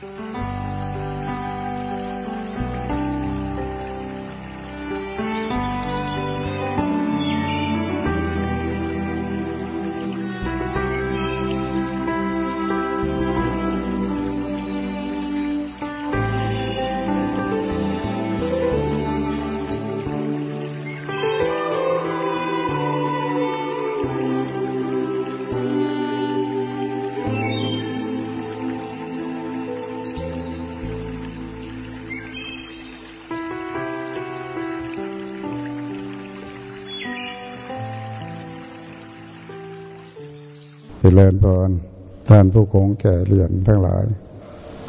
เจริญพรท่านผู้คงแก่เรียนทั้งหลาย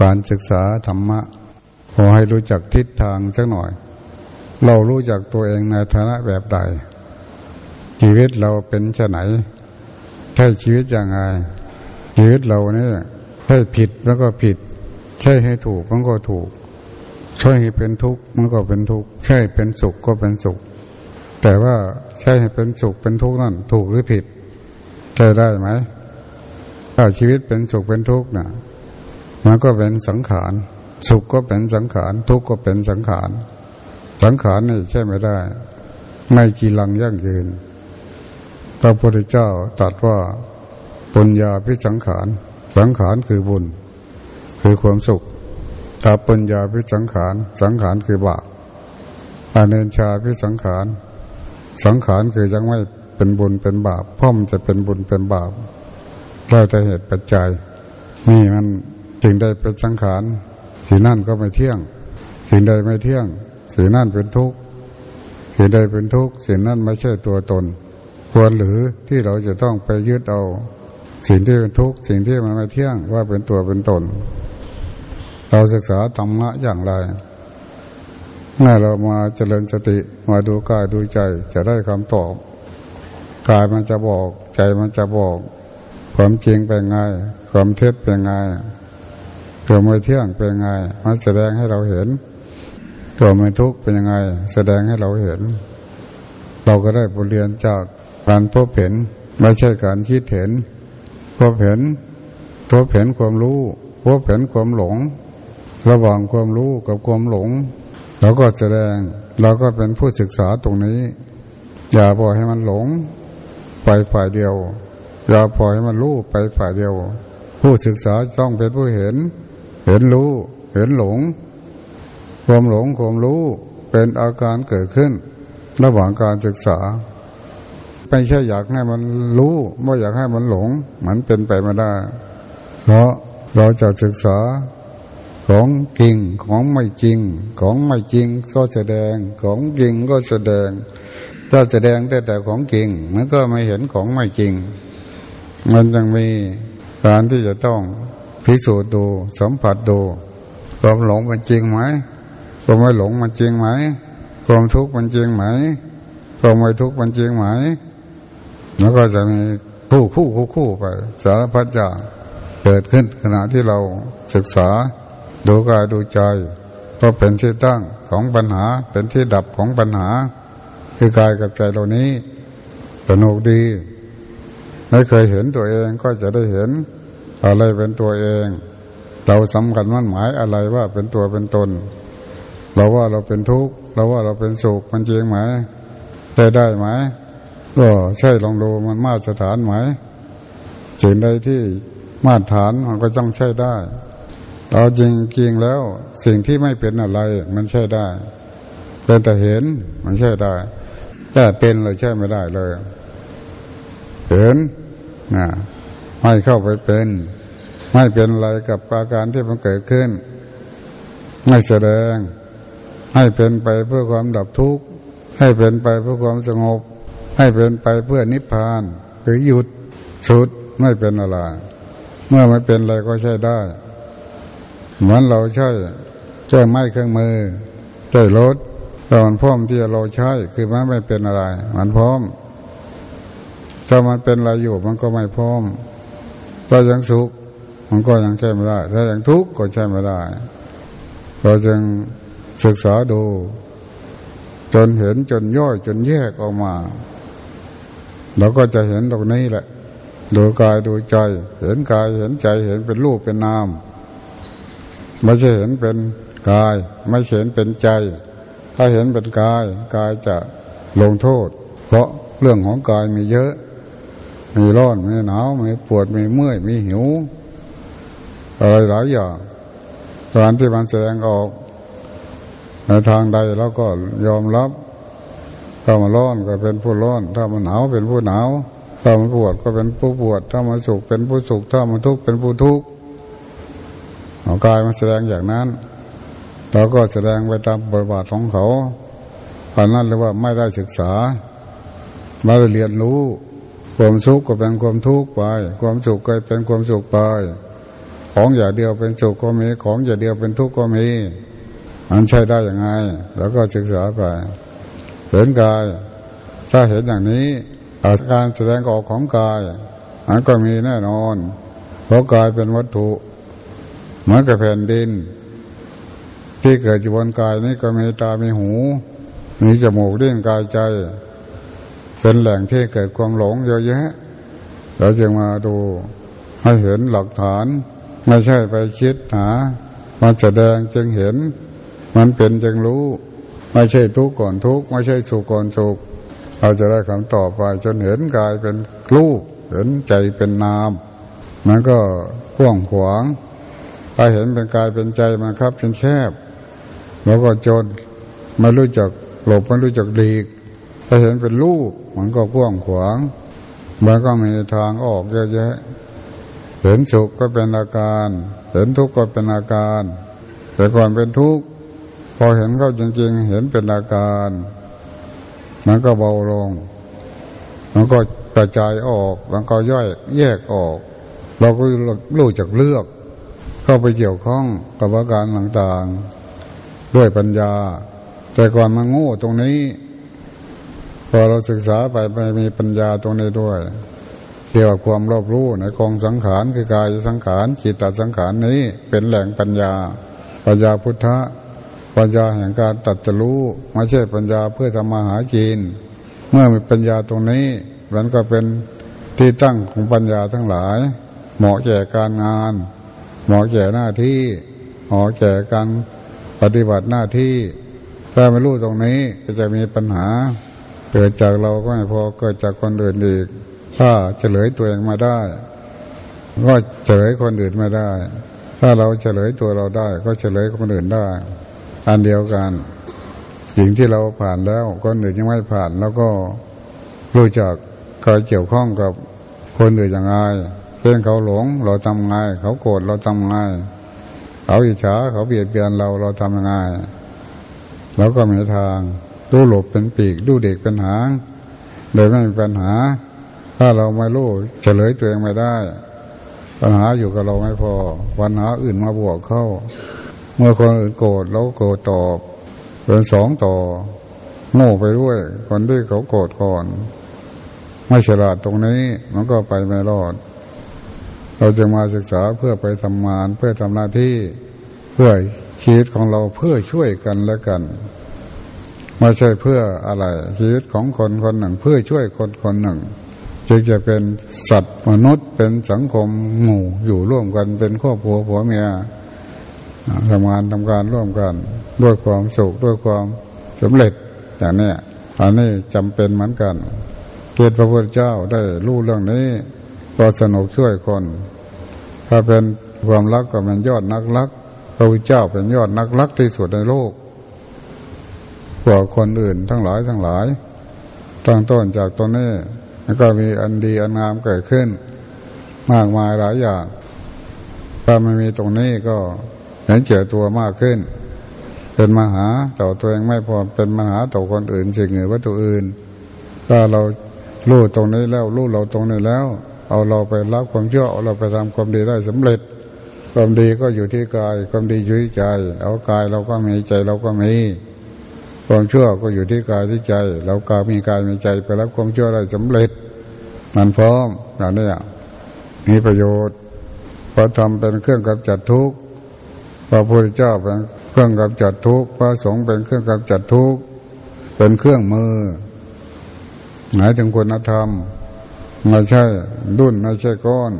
การศึกษาธรรมะ ขอให้รู้จักทิศทางสักหน่อย เรารู้จักตัวเองในฐานะแบบใด ชีวิตเราเป็นชะไหนใช่ชีวิตอย่างไรชีวิตเราเนี่ยใช่ผิดแล้วก็ผิด ใช่ให้ถูกมันก็ถูก ใช่ให้เป็นทุกข์มันก็เป็นทุกข์ใช่เป็นสุขก็เป็นสุข แต่ว่าใช่ให้เป็นสุขเป็นทุกข์นั่นถูกหรือผิดใช่ได้ไหม ถ้าชีวิตเป็นสุขเป็นทุกข์นะมันก็เป็นสังขาร สุขก็เป็นสังขาร ทุกข์ก็เป็นสังขาร สังขารนี่ใช่ไม่ได้ ไม่กีรังยั่งยืนพระพุทธเจ้าตรัสว่าปุญญาพิสังขาร สังขารคือบุญ คือความสุขถ้าปุญญาพิสังขาร สังขารคือบาปอาเนชาพิสังขาร สังขารคือยังไม่เป็นบุญเป็นบาปพ่อมจะเป็นบุญเป็นบาป เราจะเหตุปัจจัย นี่มันสิ่งใดเป็นสังขารสิ่งนั่นก็ไม่เที่ยง สิ่งใดไม่เที่ยง สิ่งนั่นเป็นทุกข์สิ่งใดเป็นทุกข์สิ่งนั้นไม่ใช่ตัวตน ควรหรือที่เราจะต้องไปยึดเอา สิ่งที่เป็นทุกข์สิ่งที่มันไม่เที่ยงว่าเป็นตัวเป็นตน เราศึกษาธรรมะอย่างไรเมื่อเรามาเจริญสติมาดูกายดูใจจะได้คำตอบกายมันจะบอก ใจมันจะบอก ความจริงเป็นไงความเท็จเป็นไงตัวไม่เที่ยงเป็นไงมันแสดงให้เราเห็นตัวไม่ทุกข์เป็นยังไง แสดงให้เราเห็น เราก็ได้บทเรียนจากการพบเห็นไม่ใช่การคิดเห็นพบเห็นพบเห็นความรู้พบเห็นความหลง ระหว่างความรู้กับความหลงเราก็แสดงเราก็เป็นผู้ศึกษาตรงนี้ อย่าปล่อยให้มันหลงไปฝ่ายเดียว อย่าปล่อยมันรู้ไปฝ่ายเดียว ผู้ศึกษาต้องเป็นผู้เห็น เห็นรู้ เห็นหลงความหลงความรู้เป็นอาการเกิดขึ้น ระหว่างการศึกษา ไม่ใช่อยากให้มันรู้ไม่อยากให้มันหลง มันเป็นไปไม่ได้ เพราะเราจะศึกษาของจริงของไม่จริง ของไม่จริงก็แสดงของจริงก็แสดง ถ้าแสดงแต่แต่ของจริงมันก็ไม่เห็นของไม่จริง มันยังมีการที่จะต้องพิสูจน์ดูสัมผัสดูความหลงมันจริงไหมความไม่หลงมันจริงไหมความทุกข์มันจริงไหมความไม่ทุกข์มันจริงไหมแล้วก็จะมีคู่คู่คู่คู่ไป สารพัดอย่างเกิดขึ้นขณะที่เราศึกษาดูกายดูใจก็เป็นที่ตั้งของปัญหาเป็นที่ดับของปัญหา คือกายกับใจเหล่านี้สนุกดี ไม่เคยเห็นตัวเองก็จะได้เห็นอะไรเป็นตัวเอง เราสำคัญมั่นหมายอะไรว่าเป็นตัวเป็นตน เราว่าเราเป็นทุกข์เราว่าเราเป็นสุขมันจริงไหมได้ได้ไหมก็ใช่ลองดูมันมาตรฐานไหมสิ่งใดที่มาตรฐานมันก็ต้องใช่ได้เอาจริงจริงแล้ว สิ่งที่ไม่เป็นอะไร มันใช่ได้เป็นแต่เห็นมันใช่ได้ แต่เป็นเลยใช่ไม่ได้เลย เห็นนะไม่เข้าไปเป็น ไม่เป็นอะไรกับอาการที่มันเกิดขึ้น ไม่แสดง ให้เป็นไปเพื่อความดับทุกข์ ให้เป็นไปเพื่อความสงบ ให้เป็นไปเพื่อนิพพานหรือหยุดสุดไม่เป็นอะไรเมื่อไม่เป็นอะไรก็ใช่ได้ เหมือนเราใช้ใช้ไม้เครื่องมือใช้รถต่มันพร้อมที่เราใช้คือมันไม่เป็นอะไร มันพร้อม ถ้ามันเป็นอะไรอยู่มันก็ไม่พร้อม ถ้ายังสุขมันก็ยังแก้ไม่ได้ ถ้ายังทุกข์ก็ใช้ไม่ได้ เราจึงศึกษาดู จนเห็นจนย่อยจนแยกออกมาเราก็จะเห็นตรงนี้แหละ ดูกายดูใจ เห็นกายเห็นใจเห็นเป็นรูปเป็นนามไม่ใช่เห็นเป็นกาย ไม่เห็นเป็นใจ ถ้าเห็นเป็นกาย กายจะลงโทษ เพราะเรื่องของกายมีเยอะ มีร้อนมีหนาวมีปวดมีเมื่อยมีหิว อะไรหลายอย่างตอนที่มันแสดงออกในทางใดแล้วก็ยอมรับ ถ้ามันร้อนก็เป็นผู้ร้อน ถ้ามันหนาวเป็นผู้หนาว ถ้ามันปวดก็เป็นผู้ปวด ถ้ามันสุขเป็นผู้สุข ถ้ามันทุกข์เป็นผู้ทุกข์เอากายมันแสดงอย่างนั้นเราก็แสดงไปตามบทบาทของเขาอันนั้นเรียกว่าไม่ได้ศึกษา ไม่ได้เรียนรู้ ความสุขก็เป็นความทุกข์ไป ความสุขก็เป็นความสุขไป ของอย่างเดียวเป็นสุขก็มี ของอย่างเดียวเป็นทุกข์ก็มี มันใช่ได้ยังไง แล้วก็ศึกษาไป เห็นกาย ถ้าเห็นอย่างนี้ อาการแสดงออกของกายอันก็มีแน่นอน เพราะกายเป็นวัตถุ เหมือนกับแผ่นดิน ที่เกิดอยู่บนกายนี้ก็มีตา มีหู มีจมูกเลี้ยงกายใจ เป็นแหล่งที่เกิดความหลงเยอะแยะเราจึงมาดูให้เห็นหลักฐาน ไม่ใช่ไปคิดหามันแสดงจึงเห็น มันเป็นจึงรู้ ไม่ใช่ทุกข์ก่อนทุกข์ไม่ใช่สุขก่อนสุขเราจะได้คำตอบไปจนเห็นกายเป็นรูปเห็นใจเป็นนามมันก็กว้างขวางถ้าเห็นเป็นกายเป็นใจมันครับเป็นแคบแล้วก็จนไม่รู้จักหลบไม่รู้จักดีก ถ้าเห็นเป็นรูปมันก็กว้างขวางมันก็มีทางออกเยอะแยะ เห็นสุขก็เป็นอาการ เห็นทุกข์ก็เป็นอาการ แต่ก่อนเป็นทุกข์พอเห็นเข้าจริง ๆ เห็นเป็นอาการมันก็เบาลง มันก็กระจายออก มันก็ย่อยแยกออก เราก็รู้จักเลือก เข้าไปเกี่ยวข้องกับอาการต่างๆ ด้วยปัญญา แต่ก่อนมันโง่ตรงนี้ พอเราศึกษาไปไปมีปัญญาตรงนี้ด้วย เกี่ยวกับความรอบรู้ในกองสังขารคือกายสังขารจิตตสังขารนี้เป็นแหล่งปัญญา ปัญญาพุทธะปัญญาแห่งการตัดจะรู้ไม่ใช่ปัญญาเพื่อทำมาหากินเมื่อมีปัญญาตรงนี้มันก็เป็นที่ตั้งของปัญญาทั้งหลาย เหมาะแก่การงาน เหมาะแก่หน้าที่เหมาะแก่การปฏิบัติหน้าที่ ถ้าไม่รู้ตรงนี้ก็จะมีปัญหา เกิดจากเราก็ไม่พอเกิดจากคนอื่นอีก ถ้าเฉลยตัวเองมาได้ ก็เฉลยคนอื่นไม่ได้ ถ้าเราเฉลยตัวเราได้ ก็เฉลยคนอื่นได้ อันเดียวกันสิ่งที่เราผ่านแล้วคนอื่นยังไม่ผ่าน แล้วก็รู้จักการเกี่ยวข้องกับคนอื่นอย่างไรเช่นเขาหลงเราทำไงเขาโกรธเราทำไงเขาอิจฉาเขาเบียดเบียนเราเราทำยังไงแล้วก็มีทาง ดูหลบเป็นปีกดูเด็กเป็นหางโดยไม่มีปัญหา ถ้าเราไม่รู้เฉลยตัวเองไม่ได้ ปัญหาอยู่กับเราไม่พอปัญหาอื่นมาบวกเข้า เมื่อคนอื่นโกรธเราโกรธตอบเป็นสองต่อโง่ไปด้วย คนที่เขาโกรธก่อน ไม่ฉลาดตรงนี้มันก็ไปไม่รอด เราจะมาศึกษาเพื่อไปทำงาน เพื่อทำหน้าที่เพื่อชีวิตของเราเพื่อช่วยกันและกัน ไม่ใช่เพื่ออะไร ชีวิตของคนคนหนึ่ง เพื่อช่วยคนคนหนึ่งจึงจะเป็นสัตว์มนุษย์เป็นสังคมหมู่อยู่ร่วมกันเป็นครอบครัวผัวเมียทำงานทำการร่วมกัน ด้วยความสุขด้วยความสำเร็จอย่างนี้อันนี้จำเป็นเหมือนกันเกียรติพระพุทธเจ้าได้รู้เรื่องนี้ก็สนุกช่วยคน ถ้าเป็นความรักก็เป็นยอดนักรัก พระพุทธเจ้าเป็นยอดนักรักที่สุดในโลก ว่าคนอื่นทั้งหลายทั้งหลายตั้งต้นจากตรงนี้แล้วก็มีอันดีอันงามเกิดขึ้น มากมายหลายอย่างถ้าไม่มีตรงนี้ก็เห็นเจอตัวมากขึ้น เป็นมหาต่อตัวเองไม่พอเป็นมหาต่อคนอื่นสิ่งอื่นวัตถุอื่น ถ้าเรารู้ตรงนี้แล้วรู้เราตรงนี้แล้ว เอาเราไปรับความเชื่อเอาเราไปทำความดีได้สำเร็จ ความดีก็อยู่ที่กาย ความดีอยู่ที่ใจ เอากายเราก็มีใจเราก็มี ความเชื่อก็อยู่ที่กายที่ใจ เรากายมีกายมีใจไปรับความเชื่อได้สำเร็จ มันพร้อมอย่างนี้มีประโยชน์พอทำเป็นเครื่องกำจัดทุกข์พระพุทธเจ้าเป็นเครื่องกำจัดทุกข์พระสงฆ์เป็นเครื่องกำจัดทุกข์เป็นเครื่องมือ หมายถึงคุณธรรมไม่ใช่ดุนไม่ใช่ก้อน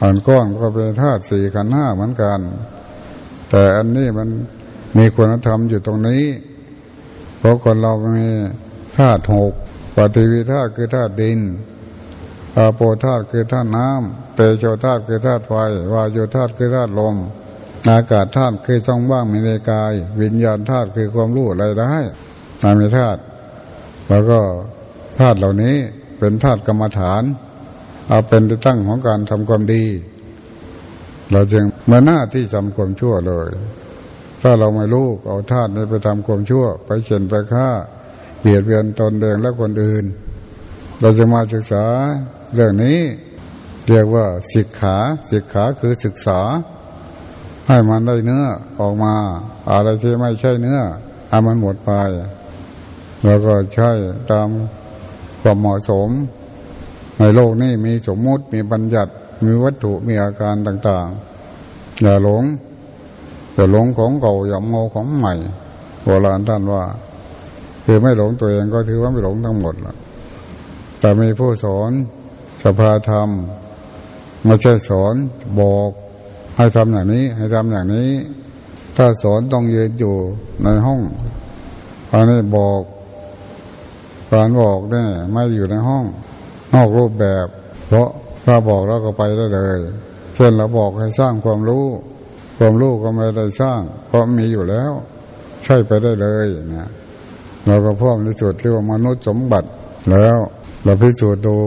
อ่านก้อนก็เป็นธาตุสี่ขันห้าเหมือนกัน แต่อันนี้มันมีคุณธรรมอยู่ตรงนี้ ราะคนเรามีธาตุหกปฏิวิธาคือธาตุดินอาโปธาตุคือธาตุน้ำเตโชธาตุคือธาตุไฟวายโยธาตุคือธาตุลมอากาศธาตุคือช่องว่างมีในกาย วิญญาณธาตุคือความรู้อะไรได้นามธาตุแล้วก็ธาตุเหล่านี้เป็นธาตุกรรมฐาน เอาเป็นที่ตั้งของการทำความดี เราจึงมาหน้าที่ทำความชั่วเลย ถ้าเราไม่รู้เอาธาตุนี้ไปทำความชั่ว ไปเฉนไปฆ่าเบียดเบียนตนเองและคนอื่น เราจะมาศึกษาเรื่องนี้ เรียกว่าศิกขาศิกขาคือศึกษา ให้มันได้เนื้อออกมา อะไรที่ไม่ใช่เนื้อให้มันหมดไป แล้วก็ใช่ตามความเหมาะสม ในโลกนี้มีสมมุติมีบัญญัติมีวัตถุมีอาการต่างๆ อย่าหลง อย่าหลงของเก่าอย่าโมของใหม่โบราณท่านว่า คือไม่หลงตัวเองก็ถือว่าไม่หลงทั้งหมดละแต่มีผู้สอนสภาธรรมมาใช่สอนบอกให้ทำอย่างนี้ ให้ทำอย่างนี้ ถ้าสอนต้องยืนอยู่ในห้องอันนี้บอกการบอกเนี่ยไม่อยู่ในห้อง นอกรูปแบบ เพราะถ้าบอกแล้วก็ไปได้เลย เช่นเราบอกให้สร้างความรู้ ความรู้ก็ไม่ได้สร้าง เพราะมีอยู่แล้ว ใช่ไปได้เลยนะเราก็พ่อมที่สุดเรียกว่ามนุษย์สมบัติแล้ว เราพิสูจน์ดู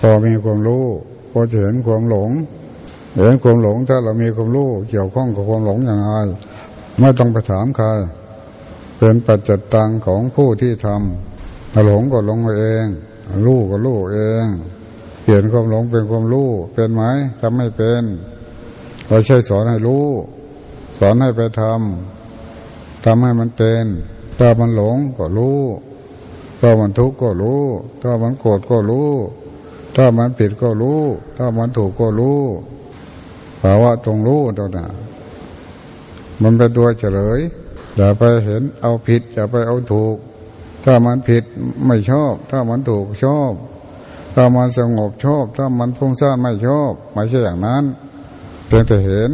พอมีความรู้พอจะเห็นความหลงเห็นความหลงถ้าเรามีความรู้เกี่ยวข้องกับความหลงอย่างไรไม่ต้องไปถามใครเป็นปัจจิตังของผู้ที่ทำหลงก็หลงเองรู้ก็รู้เอง เปลี่ยนความหลงเป็นความรู้เป็นไหมทำไม่เป็น เราใช่สอนให้รู้ สอนให้ไปทำทำให้มันเป็นถ้ามันหลงก็รู้ถ้ามันทุกข์ก็รู้ ถ้ามันโกรธก็รู้ ถ้ามันผิดก็รู้ ถ้ามันถูกก็รู้ภาวะตรงรู้ตัวนั้นมันเป็นตัวเฉลยอย่าไปเห็นเอาผิดอย่าไปเอาถูก ถ้ามันผิดไม่ชอบ ถ้ามันถูกชอบ ถ้ามันสงบชอบ ถ้ามันพุ่งซ่านไม่ชอบ ไม่ใช่อย่างนั้น เพียงแต่เห็น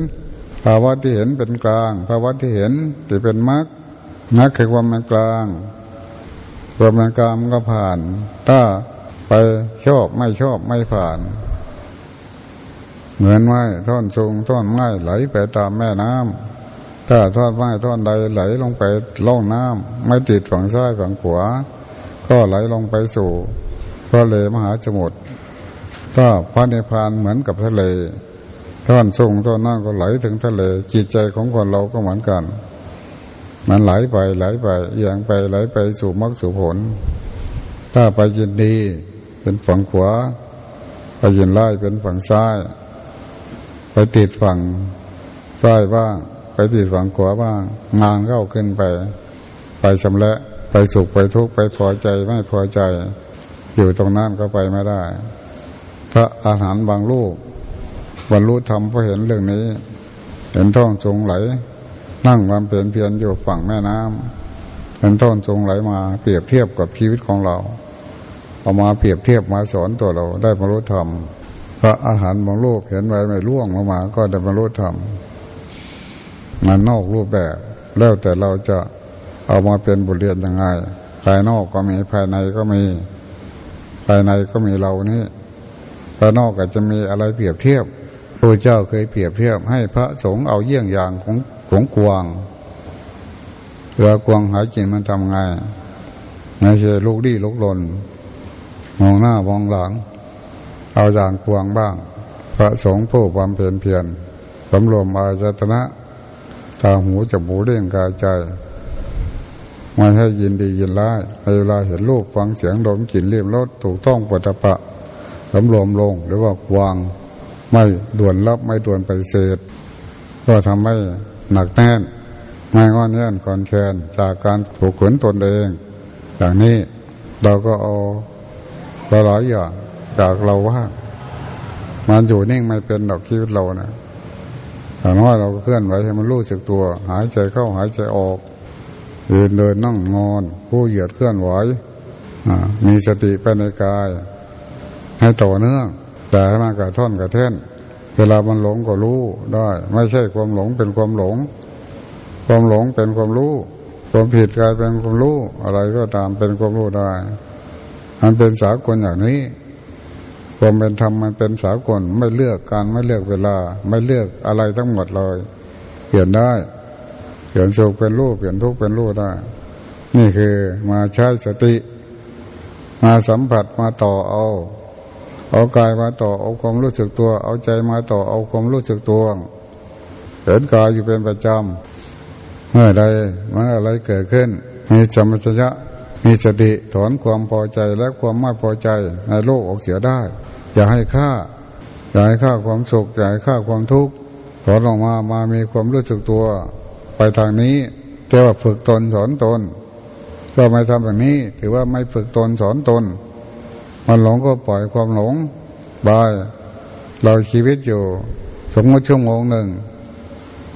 ภาวะที่เห็นเป็นกลาง ภาวะที่เห็นที่เป็นมรรคมรรคคือความเป็นกลางความเป็นกลางก็ผ่าน ถ้าไปชอบไม่ชอบไม่ผ่าน เหมือนไม้ท่อนสูงท่อนไม้ไหลไปตามแม่น้ำถ้าท่อดไม้ท่อดใดไหลลงไปล่องน้ำไม่ติดฝั่งซ้ายฝั่งขวา ก็ไหลลงไปสู่ทะเลมหาสมุทรถ้าพระนิพพานเหมือนกับทะเล ท่อนสูงท่อนนั่นก็ไหลถึงทะเล จิตใจของคนเราก็เหมือนกัน มันไหลไปไหลไปเอียงไปไหลไปสู่มรรคสู่ผล ถ้าไปยินดีเป็นฝั่งขวา ไปยินไล่เป็นฝั่งซ้าย ไปติดฝั่งซ้ายบ้างไปติดฝั่งขวาบ้าง งานเข้าขึ้นไป ไปชำระไปสุขไปทุกข์ไปพอใจไม่พอใจ อยู่ตรงนั้นก็ไปไม่ได้ พระอาหารบางลูก บรรลุธรรมเพราะเห็นเรื่องนี้ เห็นท่องจงไหล นั่งความเปลี่ยนเพียนอยู่ฝั่งแม่น้ำเห็นท่องจงไหลมาเปรียบเทียบกับชีวิตของเรา เอามาเปรียบเทียบมาสอนตัวเราได้บรรลุธรรมพระอาหารบางลูกเห็นไว้ไม่ล่วงมามา ก็ได้บรรลุธรรมมันนอกรูปแบบ แล้วแต่เราจะเอามาเป็นบทเรียนยังไงภายนอกก็มีภายในก็มี ภายในก็มีเรานี่ภายนอกก็จะมีอะไรเปรียบเทียบ พระเจ้าเคยเปรียบเทียบให้พระสงฆ์เอาเยี่ยงอย่างของของกวางเวลากวางหากินมันทำไงไม่ใช่ลูกดีลูกหลนมองหน้ามองหลัง เอาอย่างกวางบ้าง พระสงฆ์ผู้ความเพียรเพียรสำรวมอาจตนะตาหูจมูกเลี้ยงกายใจไม่ให้ยินดียินร้ายในเวลาเห็นรูปฟังเสียงดมกลิ่นเรียบรสถูกต้องปัตปะสำรวมลงหรือว่าวาง ไม่ด่วนรับไม่ด่วนปฏิเสธ ก็ทำให้หนักแน่นไม่งอนแน่นคอนแคนจากการผูกขืนตนเองอย่างนี้เราก็เอาหลายอย่างจากเราว่ามันอยู่นิ่งไม่เป็นดอกชีวิตเราเนะอย่างน้อยเราก็เคลื่อนไหวให้มันรู้สึกตัว หายใจเข้าหายใจออกเดินเดินนั่งนอน ผู้เหยียดเคลื่อนไหวมีสติไปในกาย ให้ต่อเนื่อง แต่ให้มากระท่อนกระเท่นเวลามันหลงก็รู้ได้ ไม่ใช่ความหลงเป็นความหลง ความหลงเป็นความรู้ ความผิดกลายเป็นความรู้ อะไรก็ตามเป็นความรู้ได้ มันเป็นสากลอย่างนี้ ความเป็นธรรมมันเป็นสากลไม่เลือกการไม่เลือกเวลา ไม่เลือกอะไรทั้งหมดเลย เปลี่ยนได้ เปลี่ยนสุขเป็นรูปเปลี่ยนทุกข์เป็นรูปได้ นี่คือมาใช้สติ มาสัมผัสมาต่อเอา เอากายมาต่อเอาความรู้สึกตัว เอาใจมาต่อเอาความรู้สึกตัวเห็นกายอยู่เป็นประจำเมื่อใดเมื่ออะไรเกิดขึ้น มีสมัชยะมีสติถอนความพอใจและความไม่พอใจในโลกออกเสียได้ อย่าให้ค่า อย่าให้ค่าความสุขอย่าให้ค่าความทุกข์ถอนออกมามามีความรู้สึกตัว ไปทางนี้แต่ว่าฝึกตนสอนตนก็ไม่ทำแบบนี้ ถือว่าไม่ฝึกตนสอนตน มันหลงก็ปล่อยความหลงบายเราชีวิตอยู่ สมมติชั่วโมงหนึ่ง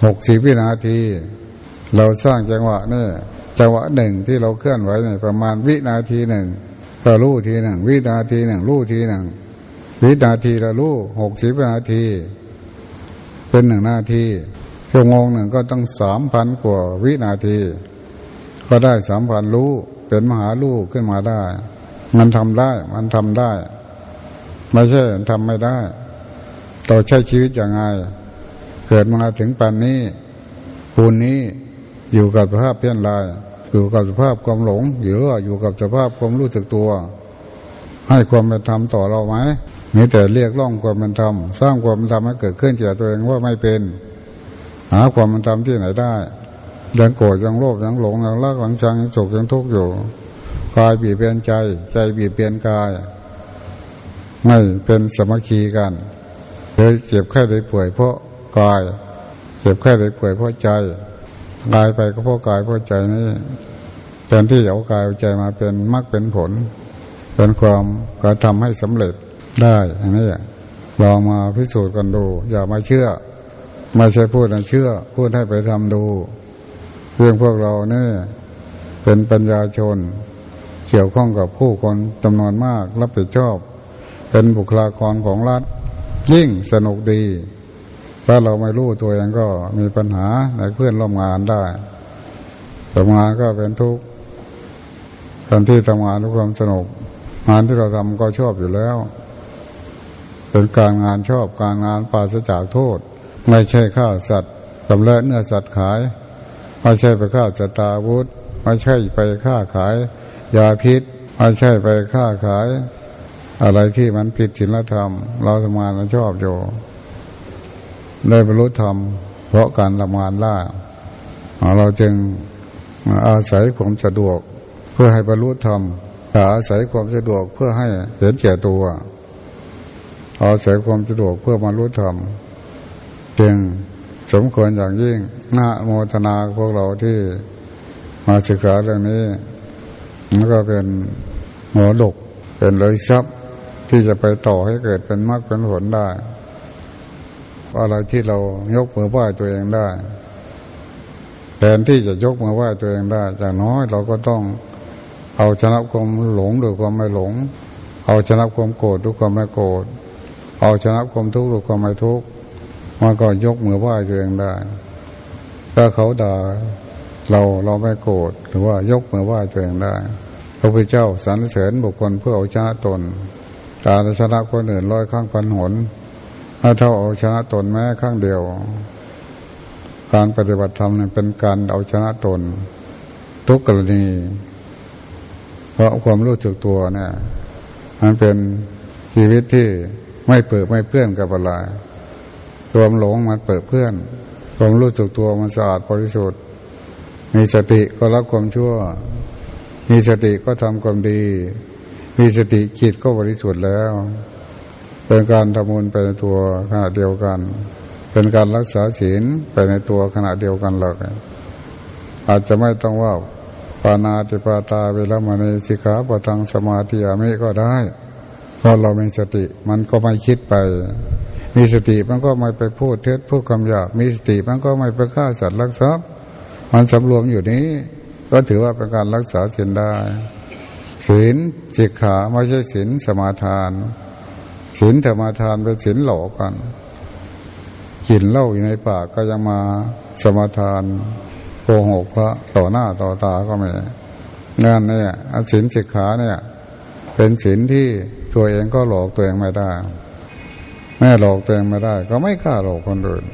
หกสิบวินาที เราสร้างจังหวะนี่จังหวะหนึ่งที่เราเคลื่อนไหวในประมาณวินาทีหนึ่งก็รู้ทีหนึ่งวินาทีหนึ่งรู้ทีหนึ่งวินาทีละรู้หกสิบวินาที เป็นหนึ่งนาทีชั่วโมงหนึ่งก็ต้องสามพันกว่าวินาที ก็ได้สามพันรู้เป็นมหาลูกขึ้นมาได้ มันทำได้ มันทำได้ ไม่ใช่ทำไม่ได้เราใช้ชีวิตอย่างไงเกิดมาถึงปันนี้ปูนนี้อยู่กับสภาพเพี้ยนลาย อยู่กับสภาพความหลงหรือว่าอยู่กับสภาพความรู้สึกตัว ให้ความเป็นธรรมต่อเราไหมมีแต่เรียกร้องความเป็นธรรมสร้างความเป็นธรรมให้เกิดขึ้นแก่ตัวเองว่าไม่เป็น หาความเป็นธรรมที่ไหนได้ยังโกรธยังโลภยังหลงยังรักยังชังยังโศกยังทุกข์อยู่ กายบีบเบียนใจ ใจบีบเบียนกาย ไม่เป็นสมัคคีกันเลยเจ็บแค่ได้ป่วยเพราะกาย เจ็บแค่ได้ป่วยเพราะใจกายไปก็เพราะกายเพราะใจนี่แทนที่จะเอากายเอาใจมาเป็นมรรคเป็นผล เป็นความกระทำให้สำเร็จได้อันนี้ลองมาพิสูจน์กันดู อย่ามาเชื่อไม่ใช่พูดนะเชื่อ พูดให้ไปทำดู เรื่องพวกเราเนี่ยเป็นปัญญาชน กี่ยวข้องกับผู้คนจำนวนมาก รับผิดชอบ เป็นบุคลากรของรัฐ ยิ่งสนุกดี ถ้าเราไม่รู้ตัวเองก็มีปัญหาในเพื่อนร่วมงานได้ทำงานก็เป็นทุกข์ตอนที่ทำงานด้วยความสนุก งานที่เราทำก็ชอบอยู่แล้ว เป็นการงานชอบการงานปราศจากโทษ ไม่ใช่ฆ่าสัตว์กำเนิดเนื้อสัตว์ขาย ไม่ใช่ไปฆ่าสตาวุธ ไม่ใช่ไปฆ่าขาย ยาพิษไม่ใช่ไปค้าขาย อะไรที่มันผิดศีลธรรม เราทำงานเราชอบอยู่ได้บรรลุธรรม เพราะการละมานล่า เราจึงอาศัยความสะดวก เพื่อให้บรรลุธรรมอาศัยความสะดวกเพื่อให้เห็นแก่ตัว อาศัยความสะดวกเพื่อบรรลุธรรมจึงสมควรอย่างยิ่งนาโมทนาพวกเราที่มาศึกษาเรื่องนี้ มันก็เป็นหัวดกเป็นเลยทรัพย์ที่จะไปต่อให้เกิดเป็นมรรคเป็นผลได้อะไรที่เรายกมือไหว้ตัวเองได้แทนที่จะยกมือไหว้ตัวเองได้อย่างน้อยเราก็ต้องเอาชนะความหลงด้วยความไม่หลง เอาชนะความโกรธด้วยความไม่โกรธเอาชนะความทุกข์ด้วยความไม่ทุกข์มันก็ยกมือไหว้ตัวเองได้ ถ้าเขาด่า เราเราไม่โกรธหรือว่ายกมือไหว้ตัวเองได้พระพุทธเจ้าสรรเสริญบุคคลเพื่อเอาชนะตนตารชนะคนอื่นร้อยข้างพันหนถ้าเท่าเอาชนะตนแม้ข้างเดียว การปฏิบัติธรรมเนี่ยเป็นการเอาชนะตน ทุกกรณี เพราะความรู้สึกตัวเนี่ยมันเป็นชีวิตที่ไม่เปิดไม่เพื่อนกับอะไรตัวหลงมันเปิดเพื่อน ความรู้สึกตัวมันสะอาดบริสุทธิ์ มีสติก็รับความชั่ว มีสติก็ทำความดี มีสติจิตก็บริสุทธิ์แล้ว เป็นการทำบุญไปในตัวขณะเดียวกัน เป็นการรักษาศีลไปในตัวขณะเดียวกันเลยอาจจะไม่ต้องว่าปานาติปาตาเวลามณีสิกขาปทังสมาธิอามิก็ได้ เพราะเรามีสติมันก็ไม่คิดไป มีสติมันก็ไม่ไปพูดเท็จพูดคำหยาบมีสติมันก็ไม่ไปฆ่าสัตว์ลักทรัพย์ มันสำรวมอยู่นี้ ก็ถือว่าเป็นการรักษาศีลได้ศีลจิกขาไม่ใช่ศีลสมาทานศีลธรรมาทานเป็นศีลหลอกกันกินเหล้าอยู่ในปากก็ยังมาสมาทานโกหกพระต่อหน้าต่อตาก็ไม่งานเนี่ยอศินสิกขาเนี่ย เป็นศีลที่ตัวเองก็หลอกตัวเองไม่ได้แม่หลอกตัวเองไม่ได้ ก็ไม่กล้าหลอกคนอื่น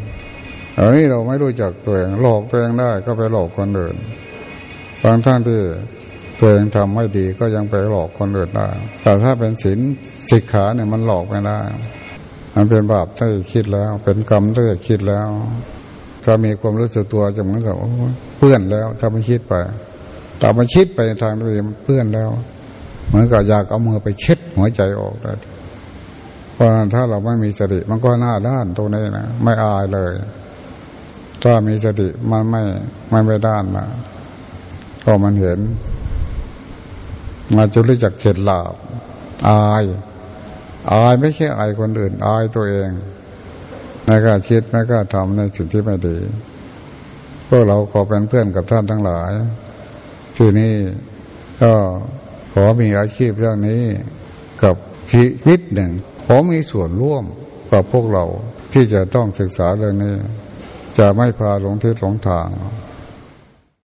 อันนี้เราไม่รู้จักตัวเองหลอกตัวเองได้ก็ไปหลอกคนอื่นบางท่านที่ตัวเองทำไม่ดีก็ยังไปหลอกคนอื่นได้ แต่ถ้าเป็นศีลสิกขาเนี่ยมันหลอกไม่ได้ มันเป็นบาปถ้าคิดแล้ว เป็นกรรมถ้าคิดแล้ว ถ้ามีความรู้สึกตัวจะเหมือนกับเพื่อนแล้ว ถ้าไม่คิดไปแต่มาคิดไปทางนี้เพื่อนแล้ว เหมือนกับอยากเอามือไปเช็ดหัวใจออกได้เพราะถ้าเราไม่มีสติมันก็หน้าด้านตรงนี้นะไม่อายเลย ถ้ามีสติมันไม่ไม่ไปด้านนะก็มันเห็น มาจุรู้จักเข็ดหลาบอาย อายไม่ใช่อายคนอื่น อายตัวเองไม่กล้าคิดไม่กล้าทำในสิ่งที่ไม่ดี พวกเราขอเป็นเพื่อนกับท่านทั้งหลาย ที่นี่ก็ขอมีอาชีพเรื่องนี้กับชีวิตหนึ่งขอมีส่วนร่วมกับพวกเราที่จะต้องศึกษาเรื่องนี้ จะไม่พาหลงทิศหลงทาง